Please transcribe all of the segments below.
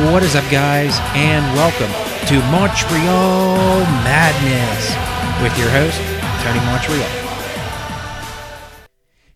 What is up, guys, and welcome to Montreal Madness with your host, Tony Montreal.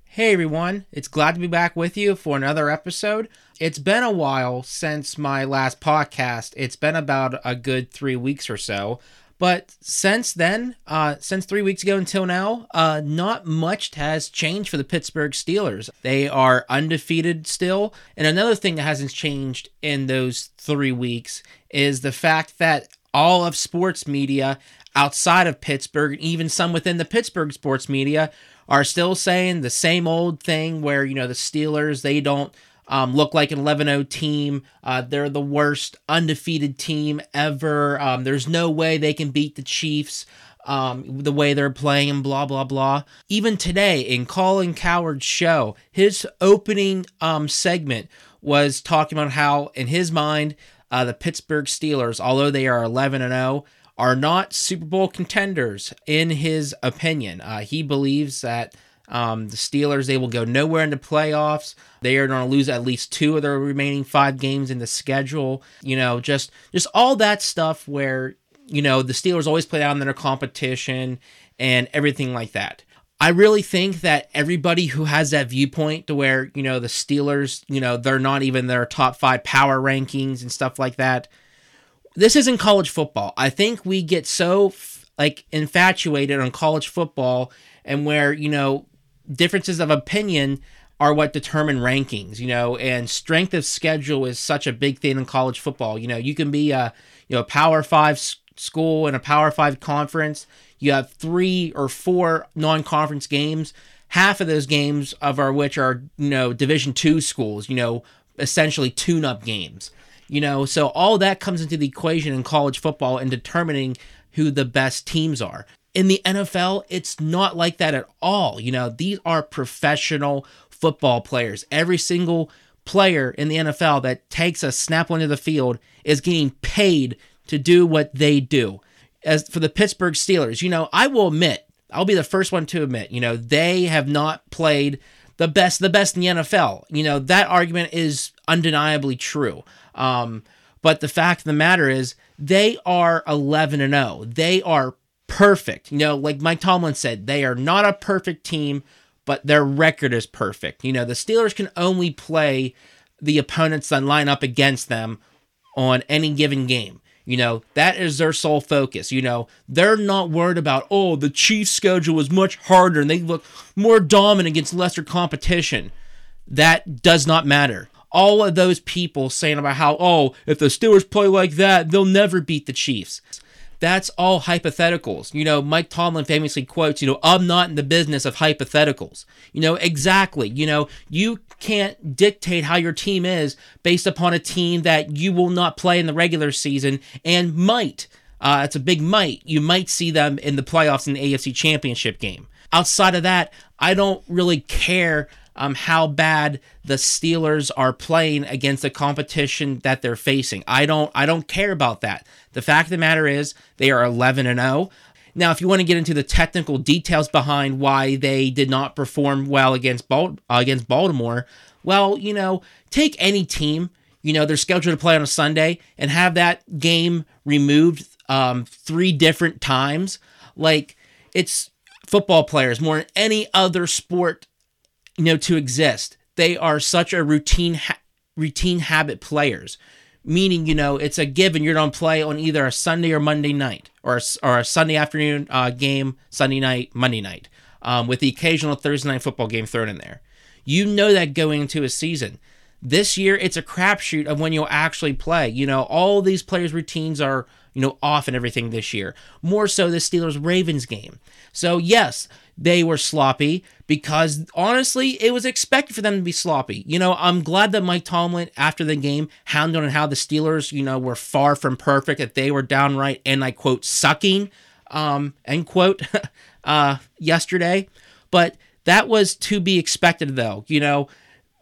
Hey everyone, it's glad to be back with you for another episode. It's been a while since my last podcast. It's been about a good three weeks or so. But since then, uh, since three weeks ago until now, uh, not much has changed for the Pittsburgh Steelers. They are undefeated still. And another thing that hasn't changed in those three weeks is the fact that all of sports media outside of Pittsburgh, even some within the Pittsburgh sports media, are still saying the same old thing where, you know, the Steelers, they don't um, look like an 11 0 team. Uh, they're the worst undefeated team ever. Um, there's no way they can beat the Chiefs. Um, the way they're playing and blah blah blah. Even today in Colin Cowherd's show, his opening um, segment was talking about how, in his mind, uh, the Pittsburgh Steelers, although they are 11 0, are not Super Bowl contenders. In his opinion, uh, he believes that um, the Steelers, they will go nowhere in the playoffs. They are going to lose at least two of their remaining five games in the schedule. You know, just just all that stuff where you know the Steelers always play down in their competition and everything like that. I really think that everybody who has that viewpoint to where you know the Steelers, you know, they're not even their top five power rankings and stuff like that. This isn't college football. I think we get so like infatuated on college football and where you know differences of opinion are what determine rankings, you know, and strength of schedule is such a big thing in college football. You know, you can be a, you know, power five school in a power five conference. You have three or four non-conference games. Half of those games of our which are, you know, division two schools, you know, essentially tune-up games. You know, so all that comes into the equation in college football in determining who the best teams are in the NFL, it's not like that at all. You know, these are professional football players. Every single player in the NFL that takes a snap onto the field is getting paid to do what they do. As for the Pittsburgh Steelers, you know, I will admit, I'll be the first one to admit, you know, they have not played the best, the best in the NFL. You know, that argument is undeniably true. Um, but the fact of the matter is, they are 11 and 0. They are perfect. You know, like Mike Tomlin said, they are not a perfect team, but their record is perfect. You know, the Steelers can only play the opponents that line up against them on any given game. You know, that is their sole focus. You know, they're not worried about, oh, the Chiefs' schedule was much harder and they look more dominant against lesser competition. That does not matter. All of those people saying about how, oh, if the Steelers play like that, they'll never beat the Chiefs that's all hypotheticals. You know, Mike Tomlin famously quotes, you know, I'm not in the business of hypotheticals. You know, exactly. You know, you can't dictate how your team is based upon a team that you will not play in the regular season and might. Uh, it's a big might. You might see them in the playoffs in the AFC Championship game. Outside of that, I don't really care um, how bad the Steelers are playing against the competition that they're facing. I don't I don't care about that. The fact of the matter is they are 11 and 0. Now, if you want to get into the technical details behind why they did not perform well against Bal- uh, against Baltimore, well, you know, take any team, you know, they're scheduled to play on a Sunday and have that game removed um, three different times. Like it's football players more than any other sport you know to exist. They are such a routine ha- routine habit players, meaning you know it's a given you're to play on either a Sunday or Monday night or a, or a Sunday afternoon uh, game, Sunday night, Monday night, um, with the occasional Thursday night football game thrown in there. You know that going into a season. This year, it's a crapshoot of when you'll actually play. You know, all these players' routines are, you know, off and everything this year. More so the Steelers Ravens game. So, yes, they were sloppy because honestly, it was expected for them to be sloppy. You know, I'm glad that Mike Tomlin, after the game, hounded on how the Steelers, you know, were far from perfect, that they were downright, and I quote, sucking, um, end quote, uh, yesterday. But that was to be expected, though. You know,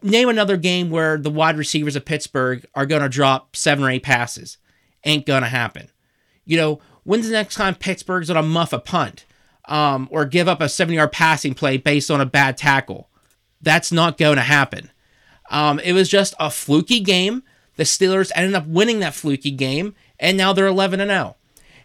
name another game where the wide receivers of Pittsburgh are going to drop seven or eight passes. Ain't going to happen. You know, when's the next time Pittsburgh's going to muff a punt um, or give up a seven yard passing play based on a bad tackle? That's not going to happen. Um, it was just a fluky game. the Steelers ended up winning that fluky game, and now they're 11 and 0.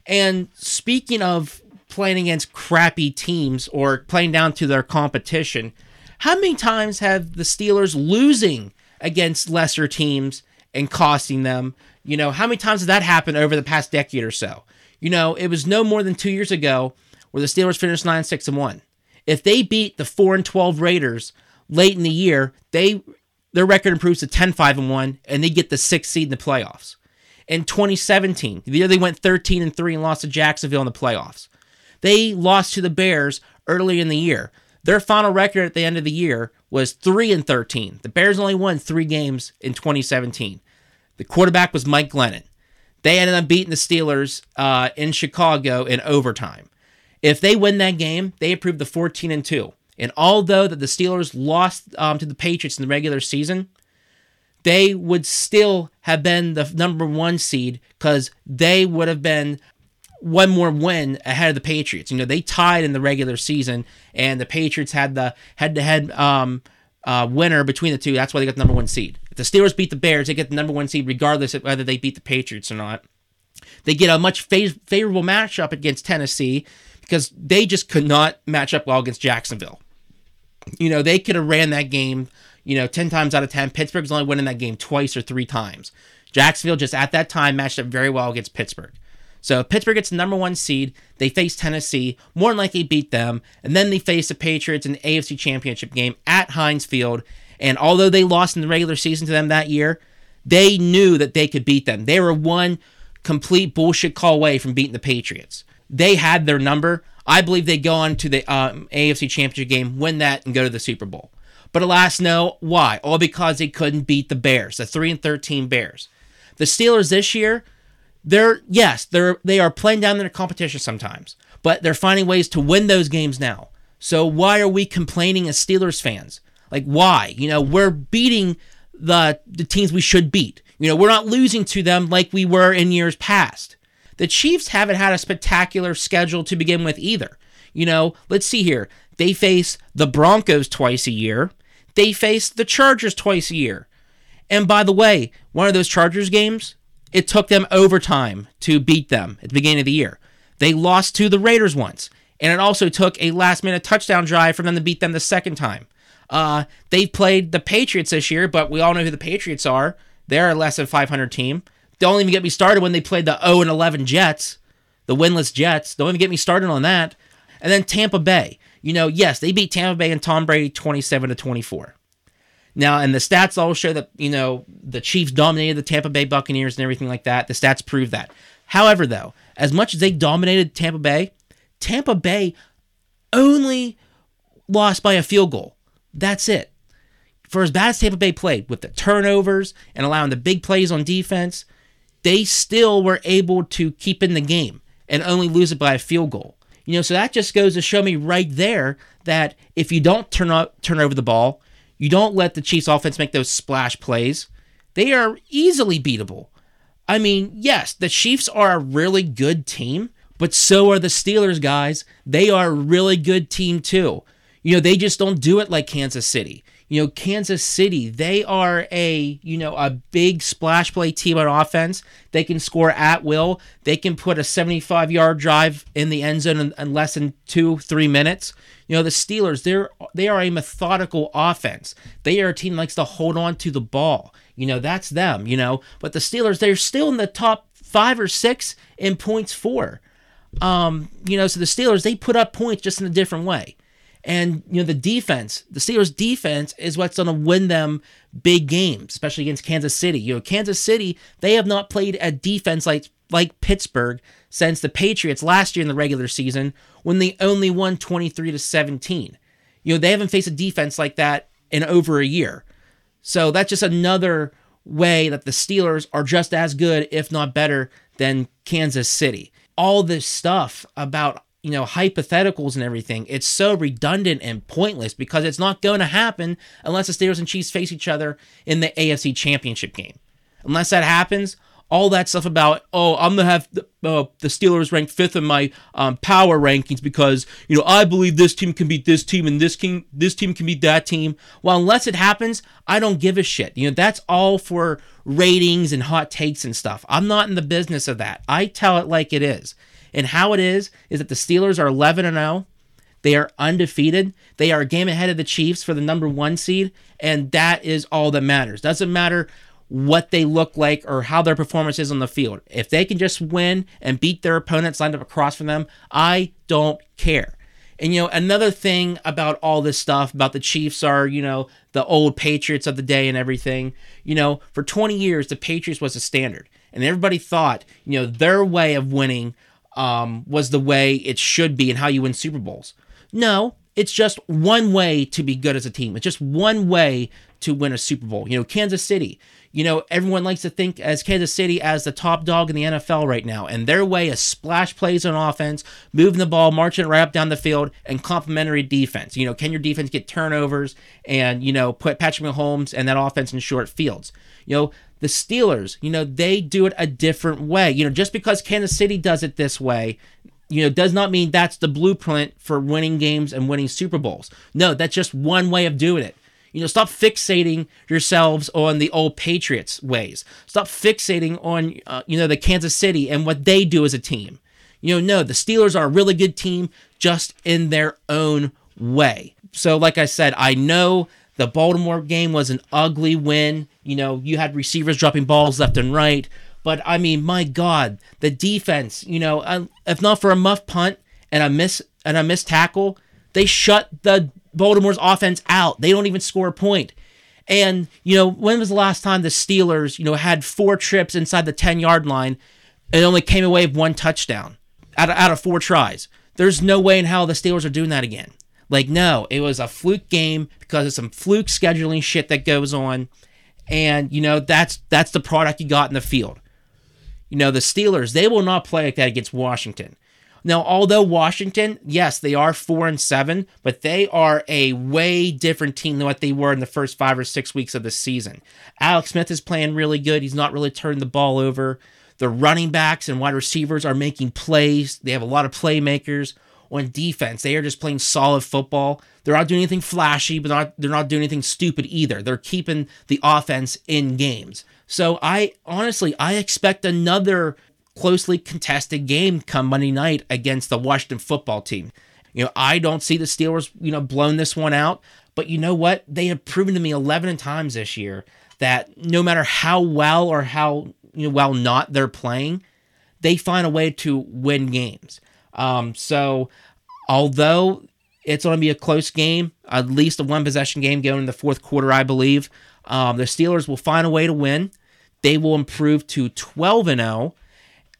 And speaking of playing against crappy teams or playing down to their competition, how many times have the Steelers losing against lesser teams and costing them? You know, how many times has that happened over the past decade or so? You know, it was no more than two years ago where the Steelers finished 9 6 and 1. If they beat the 4 and 12 Raiders late in the year, they their record improves to 10 5 and 1 and they get the sixth seed in the playoffs. In 2017, the year they went 13 and 3 and lost to Jacksonville in the playoffs. They lost to the Bears early in the year. Their final record at the end of the year was 3 and 13. The Bears only won 3 games in 2017. The quarterback was Mike Glennon. They ended up beating the Steelers uh, in Chicago in overtime. If they win that game, they improve to 14 and 2. And although that the Steelers lost um, to the Patriots in the regular season, they would still have been the number one seed because they would have been one more win ahead of the Patriots. You know, they tied in the regular season, and the Patriots had the head-to-head um, uh, winner between the two. That's why they got the number one seed. If the Steelers beat the Bears, they get the number one seed regardless of whether they beat the Patriots or not. They get a much fav- favorable matchup against Tennessee because they just could not match up well against Jacksonville. You know, they could have ran that game, you know, 10 times out of 10. Pittsburgh's only winning that game twice or three times. Jacksonville just at that time matched up very well against Pittsburgh. So if Pittsburgh gets the number one seed, they face Tennessee, more than likely beat them, and then they face the Patriots in the AFC Championship game at Heinz Field. And although they lost in the regular season to them that year, they knew that they could beat them. They were one complete bullshit call away from beating the Patriots. They had their number. I believe they go on to the um, AFC Championship game, win that, and go to the Super Bowl. But alas, no. Why? All because they couldn't beat the Bears, the three and thirteen Bears. The Steelers this year, they're yes, they're they are playing down their competition sometimes, but they're finding ways to win those games now. So why are we complaining as Steelers fans? Like why? You know, we're beating the the teams we should beat. You know, we're not losing to them like we were in years past. The Chiefs haven't had a spectacular schedule to begin with either. You know, let's see here. They face the Broncos twice a year. They face the Chargers twice a year. And by the way, one of those Chargers games, it took them overtime to beat them at the beginning of the year. They lost to the Raiders once, and it also took a last minute touchdown drive for them to beat them the second time. Uh, they've played the Patriots this year, but we all know who the Patriots are. They're a less than 500 team. Don't even get me started when they played the 0 and 11 Jets, the winless Jets. Don't even get me started on that. And then Tampa Bay. You know, yes, they beat Tampa Bay and Tom Brady 27 to 24. Now, and the stats all show that, you know, the Chiefs dominated the Tampa Bay Buccaneers and everything like that. The stats prove that. However, though, as much as they dominated Tampa Bay, Tampa Bay only lost by a field goal. That's it. For as bad as Tampa Bay played with the turnovers and allowing the big plays on defense, they still were able to keep in the game and only lose it by a field goal. You know, so that just goes to show me right there that if you don't turn up, turn over the ball, you don't let the Chiefs offense make those splash plays, they are easily beatable. I mean, yes, the Chiefs are a really good team, but so are the Steelers guys. They are a really good team too. You know, they just don't do it like Kansas City. You know, Kansas City, they are a, you know, a big splash play team on offense. They can score at will. They can put a 75 yard drive in the end zone in, in less than two, three minutes. You know, the Steelers, they're they are a methodical offense. They are a team that likes to hold on to the ball. You know, that's them, you know. But the Steelers, they're still in the top five or six in points for. Um, you know, so the Steelers, they put up points just in a different way. And you know the defense, the Steelers' defense is what's going to win them big games, especially against Kansas City. You know, Kansas City, they have not played a defense like like Pittsburgh since the Patriots last year in the regular season when they only won 23 to 17. You know, they haven't faced a defense like that in over a year. So that's just another way that the Steelers are just as good, if not better, than Kansas City. All this stuff about you know, hypotheticals and everything, it's so redundant and pointless because it's not going to happen unless the Steelers and Chiefs face each other in the AFC Championship game. Unless that happens, all that stuff about oh I'm gonna have the, uh, the Steelers ranked fifth in my um, power rankings because you know I believe this team can beat this team and this team this team can beat that team. Well, unless it happens, I don't give a shit. You know that's all for ratings and hot takes and stuff. I'm not in the business of that. I tell it like it is, and how it is is that the Steelers are 11 and 0. They are undefeated. They are a game ahead of the Chiefs for the number one seed, and that is all that matters. Doesn't matter what they look like or how their performance is on the field. If they can just win and beat their opponents lined up across from them, I don't care. And you know, another thing about all this stuff about the Chiefs are, you know, the old Patriots of the day and everything. You know, for 20 years the Patriots was the standard. And everybody thought, you know, their way of winning um, was the way it should be and how you win Super Bowls. No, it's just one way to be good as a team. It's just one way to win a Super Bowl. You know, Kansas City, you know, everyone likes to think as Kansas City as the top dog in the NFL right now. And their way is splash plays on offense, moving the ball, marching it right up down the field, and complementary defense. You know, can your defense get turnovers and, you know, put Patrick Mahomes and that offense in short fields? You know, the Steelers, you know, they do it a different way. You know, just because Kansas City does it this way, you know, does not mean that's the blueprint for winning games and winning Super Bowls. No, that's just one way of doing it. You know, stop fixating yourselves on the old Patriots ways. Stop fixating on, uh, you know, the Kansas City and what they do as a team. You know, no, the Steelers are a really good team just in their own way. So, like I said, I know the Baltimore game was an ugly win. You know, you had receivers dropping balls left and right. But I mean, my God, the defense, you know, if not for a muff punt and a miss and a missed tackle, they shut the Baltimore's offense out. They don't even score a point. And, you know, when was the last time the Steelers, you know, had four trips inside the 10 yard line and only came away with one touchdown out of, out of four tries? There's no way in hell the Steelers are doing that again. Like, no, it was a fluke game because of some fluke scheduling shit that goes on. And, you know, that's that's the product you got in the field. You know, the Steelers, they will not play like that against Washington. Now, although Washington, yes, they are four and seven, but they are a way different team than what they were in the first five or six weeks of the season. Alex Smith is playing really good. He's not really turning the ball over. The running backs and wide receivers are making plays. They have a lot of playmakers on defense. They are just playing solid football. They're not doing anything flashy, but not, they're not doing anything stupid either. They're keeping the offense in games. So I honestly, I expect another closely contested game come Monday night against the Washington football team. You know, I don't see the Steelers, you know, blown this one out, but you know what? They have proven to me 11 times this year that no matter how well or how you know well not they're playing, they find a way to win games. Um, so although it's going to be a close game, at least a one possession game going in the fourth quarter, I believe. Um, the Steelers will find a way to win. They will improve to 12 and 0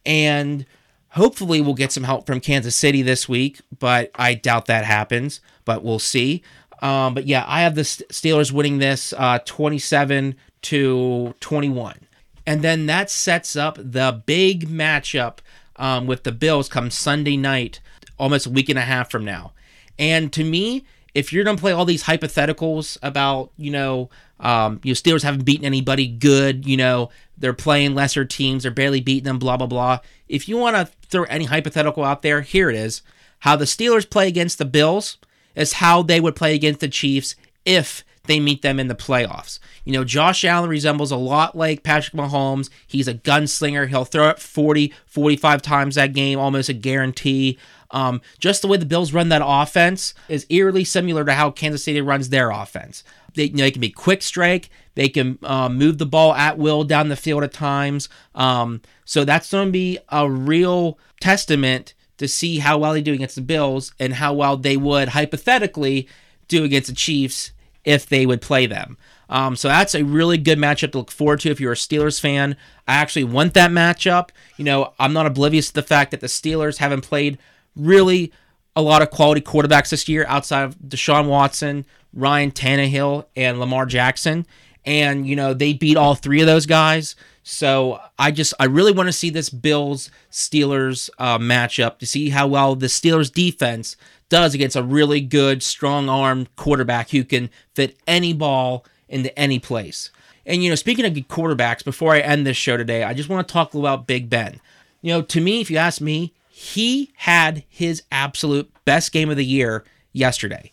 and hopefully we'll get some help from Kansas City this week, but I doubt that happens, but we'll see. Um, but yeah, I have the Steelers winning this uh, 27 to 21. And then that sets up the big matchup um, with the Bills come Sunday night, almost a week and a half from now. And to me, if you're to play all these hypotheticals about, you know, um, you know, Steelers haven't beaten anybody good, you know, they're playing lesser teams, they're barely beating them, blah, blah, blah. If you want to throw any hypothetical out there, here it is. How the Steelers play against the Bills is how they would play against the Chiefs if they meet them in the playoffs. You know, Josh Allen resembles a lot like Patrick Mahomes. He's a gunslinger. He'll throw it 40, 45 times that game, almost a guarantee. Um, just the way the Bills run that offense is eerily similar to how Kansas City runs their offense. They, you know, they can be quick strike. They can uh, move the ball at will down the field at times. Um, so that's going to be a real testament to see how well they do against the Bills and how well they would hypothetically do against the Chiefs if they would play them. Um, so that's a really good matchup to look forward to if you're a Steelers fan. I actually want that matchup. You know, I'm not oblivious to the fact that the Steelers haven't played really a lot of quality quarterbacks this year outside of Deshaun Watson, Ryan Tannehill, and Lamar Jackson. And, you know, they beat all three of those guys. So I just, I really want to see this Bills Steelers uh, matchup to see how well the Steelers defense does against a really good, strong armed quarterback who can fit any ball into any place. And, you know, speaking of quarterbacks, before I end this show today, I just want to talk about Big Ben. You know, to me, if you ask me, he had his absolute best game of the year yesterday.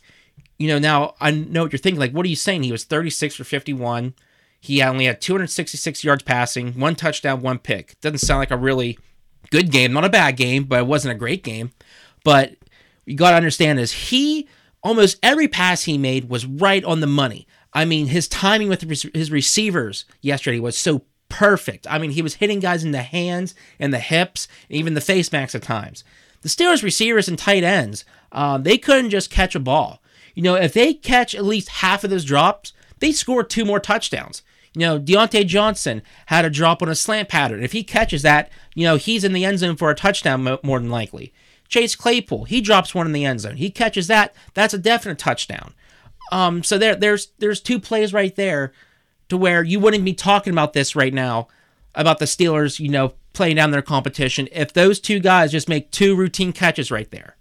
You know, now I know what you're thinking. Like, what are you saying? He was 36 for 51. He only had 266 yards passing, one touchdown, one pick. Doesn't sound like a really good game. Not a bad game, but it wasn't a great game. But you got to understand is he almost every pass he made was right on the money. I mean, his timing with his receivers yesterday was so perfect. I mean, he was hitting guys in the hands and the hips, and even the face max at times. The Steelers receivers and tight ends, um, they couldn't just catch a ball. You know, if they catch at least half of those drops, they score two more touchdowns. You know, Diontae Johnson had a drop on a slant pattern. If he catches that, you know, he's in the end zone for a touchdown more than likely. Chase Claypool, he drops one in the end zone. He catches that, that's a definite touchdown. Um, so there, there's there's two plays right there to where you wouldn't be talking about this right now about the Steelers, you know, playing down their competition if those two guys just make two routine catches right there.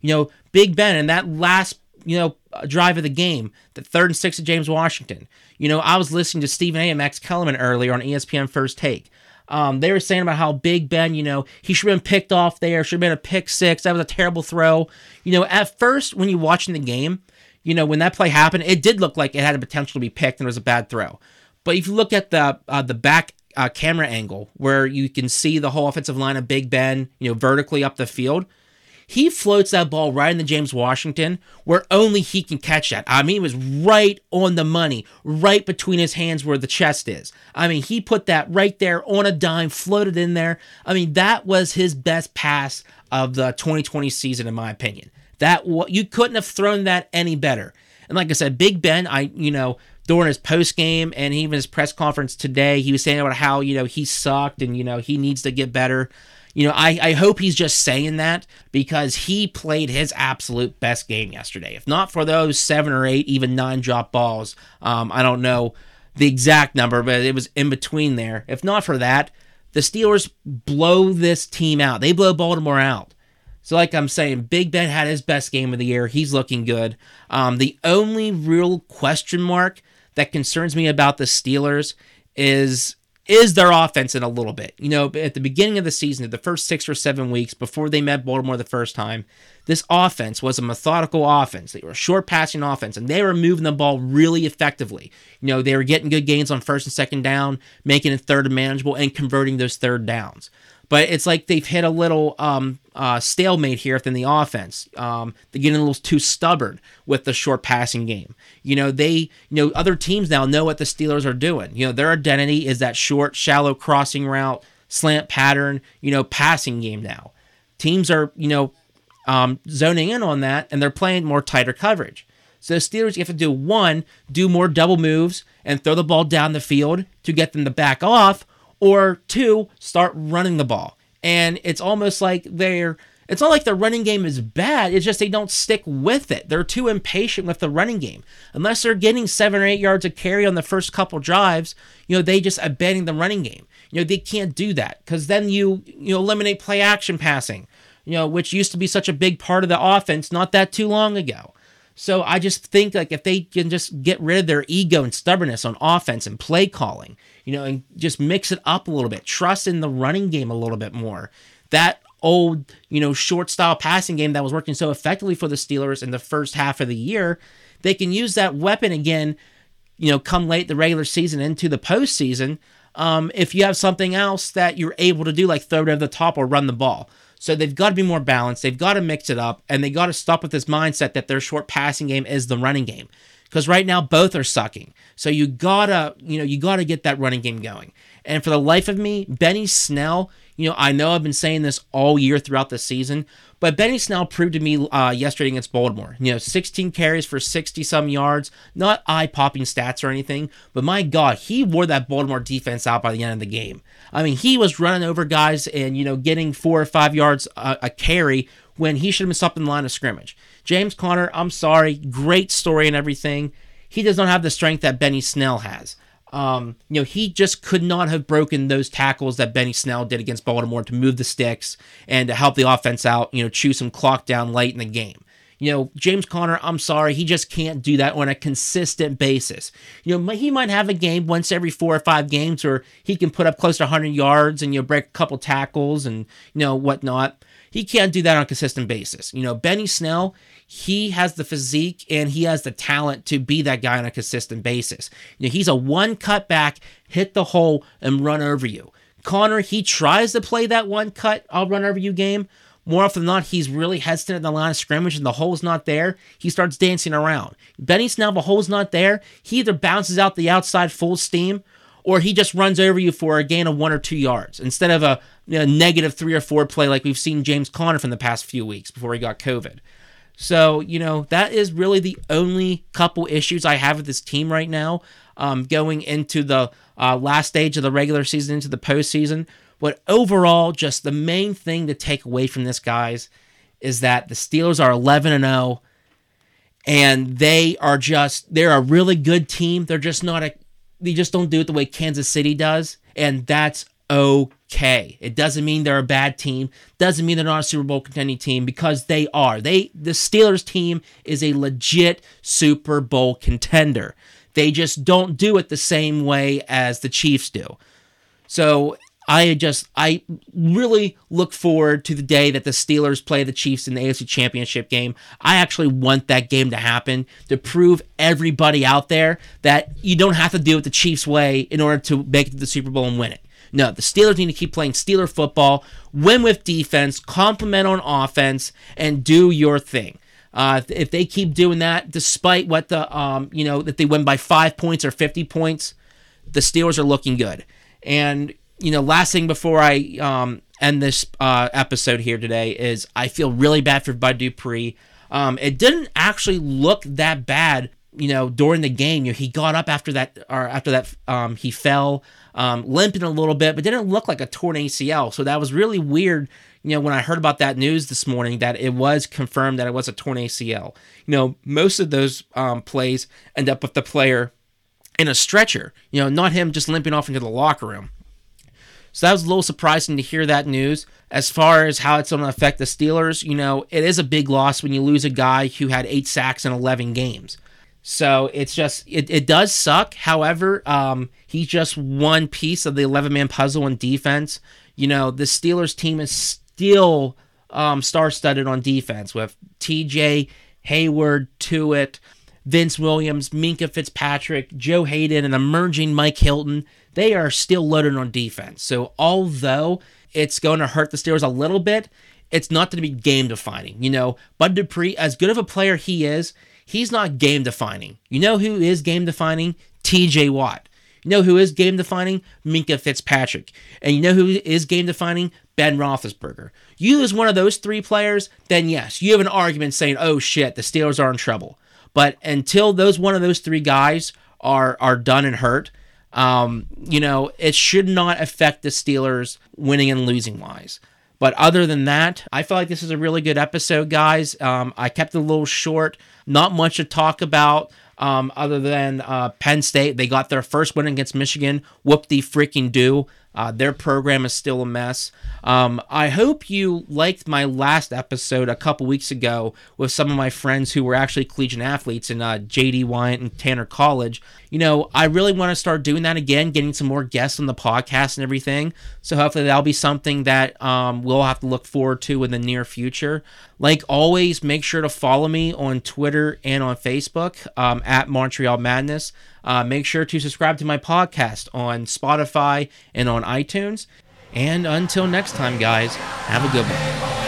You know, Big Ben and that last, you know, drive of the game, the third and six of James Washington. You know, I was listening to Stephen A. and Max Kellerman earlier on ESPN First Take. Um, they were saying about how Big Ben, you know, he should have been picked off there, should have been a pick six. That was a terrible throw. You know, at first, when you're watching the game, you know, when that play happened, it did look like it had a potential to be picked and it was a bad throw. But if you look at the uh, the back uh, camera angle where you can see the whole offensive line of Big Ben, you know, vertically up the field, he floats that ball right into James Washington where only he can catch that. I mean, it was right on the money, right between his hands where the chest is. I mean, he put that right there on a dime, floated in there. I mean, that was his best pass of the 2020 season, in my opinion. That you couldn't have thrown that any better. And like I said, Big Ben, I you know during his post game and even his press conference today, he was saying about how you know he sucked and you know he needs to get better. You know, I, I hope he's just saying that because he played his absolute best game yesterday. If not for those seven or eight, even nine drop balls, um, I don't know the exact number, but it was in between there. If not for that, the Steelers blow this team out. They blow Baltimore out. So, like I'm saying, Big Ben had his best game of the year. He's looking good. Um, the only real question mark that concerns me about the Steelers is is their offense in a little bit. You know, at the beginning of the season, the first six or seven weeks before they met Baltimore the first time, this offense was a methodical offense. They were a short passing offense, and they were moving the ball really effectively. You know, they were getting good gains on first and second down, making it third and manageable, and converting those third downs. But it's like they've hit a little um, uh, stalemate here within the offense. Um, they're getting a little too stubborn with the short passing game. You know, they, you know, other teams now know what the Steelers are doing. You know, their identity is that short, shallow crossing route, slant pattern, you know, passing game now. Teams are, you know, um, zoning in on that and they're playing more tighter coverage. So the Steelers, you have to do one, do more double moves and throw the ball down the field to get them to back off, or two, start running the ball. And it's almost like they're it's not like the running game is bad. It's just they don't stick with it. They're too impatient with the running game. Unless they're getting seven or eight yards of carry on the first couple drives, you know, they just abandon the running game. You know, they can't do that because then you you eliminate play action passing, you know, which used to be such a big part of the offense not that too long ago. So I just think like if they can just get rid of their ego and stubbornness on offense and play calling, you know, and just mix it up a little bit, trust in the running game a little bit more. That old, you know, short style passing game that was working so effectively for the Steelers in the first half of the year, they can use that weapon again, you know, come late the regular season into the postseason. Um, if you have something else that you're able to do, like throw it over the top or run the ball. So they've got to be more balanced. They've got to mix it up, and they got to stop with this mindset that their short passing game is the running game. Because right now both are sucking. So you gotta, you know, you gotta get that running game going. And for the life of me, Benny Snell, you know, I know I've been saying this all year throughout the season, but Benny Snell proved to me uh, yesterday against Baltimore. You know, 16 carries for 60 some yards, not eye popping stats or anything, but my God, he wore that Baltimore defense out by the end of the game. I mean, he was running over guys and, you know, getting four or five yards a, a carry when he should have been stopped in the line of scrimmage. James Conner, I'm sorry, great story and everything. He does not have the strength that Benny Snell has. Um, you know, he just could not have broken those tackles that Benny Snell did against Baltimore to move the sticks and to help the offense out, you know, chew some clock down late in the game. You know, James Conner, I'm sorry, he just can't do that on a consistent basis. You know, he might have a game once every four or five games where he can put up close to 100 yards and, you know, break a couple tackles and, you know, whatnot. He can't do that on a consistent basis. You know, Benny Snell, he has the physique and he has the talent to be that guy on a consistent basis. You know, he's a one cut back, hit the hole, and run over you. Conner, he tries to play that one cut, I'll run over you game. More often than not, he's really hesitant at the line of scrimmage and the hole's not there. He starts dancing around. Benny Snell, the hole's not there. He either bounces out the outside full steam or he just runs over you for a gain of one or two yards instead of a you know, negative three or four play like we've seen James Conner from the past few weeks before he got COVID. So, you know, that is really the only couple issues I have with this team right now um, going into the uh, last stage of the regular season, into the postseason. But overall, just the main thing to take away from this, guys, is that the Steelers are 11 and 0 and they are just they're a really good team. They're just not a they just don't do it the way Kansas City does, and that's okay. It doesn't mean they're a bad team. Doesn't mean they're not a Super Bowl contending team because they are. They the Steelers team is a legit Super Bowl contender. They just don't do it the same way as the Chiefs do. So I just I really look forward to the day that the Steelers play the Chiefs in the AFC Championship game. I actually want that game to happen to prove everybody out there that you don't have to do it the Chiefs way in order to make it to the Super Bowl and win it. No, the Steelers need to keep playing Steeler football, win with defense, complement on offense, and do your thing. Uh, if they keep doing that, despite what the um, you know that they win by five points or fifty points, the Steelers are looking good. And you know, last thing before I um, end this uh, episode here today is I feel really bad for Bud Dupree. Um, it didn't actually look that bad, you know, during the game. You know, he got up after that, or after that, um, he fell, um, limping a little bit, but didn't look like a torn ACL. So that was really weird you know, when I heard about that news this morning, that it was confirmed that it was a torn ACL. You know, most of those um, plays end up with the player in a stretcher, you know, not him just limping off into the locker room. So that was a little surprising to hear that news. As far as how it's going to affect the Steelers, you know, it is a big loss when you lose a guy who had eight sacks in 11 games. So it's just, it, it does suck. However, um, he's just one piece of the 11 man puzzle in defense. You know, the Steelers team is still um, star-studded on defense with T.J. Heyward, Tuitt, Vince Williams, Minkah Fitzpatrick, Joe Haden, and emerging Mike Hilton. They are still loaded on defense. So although it's going to hurt the Steelers a little bit, it's not going to be game defining. You know, Bud Dupree, as good of a player he is, he's not game defining. You know who is game defining? TJ Watt. You know who is game defining? Minkah Fitzpatrick. And you know who is game defining? Ben Roethlisberger. You lose one of those three players, then yes, you have an argument saying, "Oh shit, the Steelers are in trouble." But until those one of those three guys are are done and hurt, um, you know, it should not affect the Steelers winning and losing wise. But other than that, I feel like this is a really good episode, guys. Um, I kept it a little short, not much to talk about. Um, other than uh, Penn State, they got their first win against Michigan. Whoop the freaking do. Uh, their program is still a mess. Um, I hope you liked my last episode a couple weeks ago with some of my friends who were actually collegiate athletes in uh, JD Wyatt and Tanner College. You know, I really want to start doing that again, getting some more guests on the podcast and everything. So hopefully that'll be something that um, we'll have to look forward to in the near future. Like always, make sure to follow me on Twitter and on Facebook um, at Montreal Madness. Uh, make sure to subscribe to my podcast on Spotify and on iTunes. And until next time, guys, have a good one.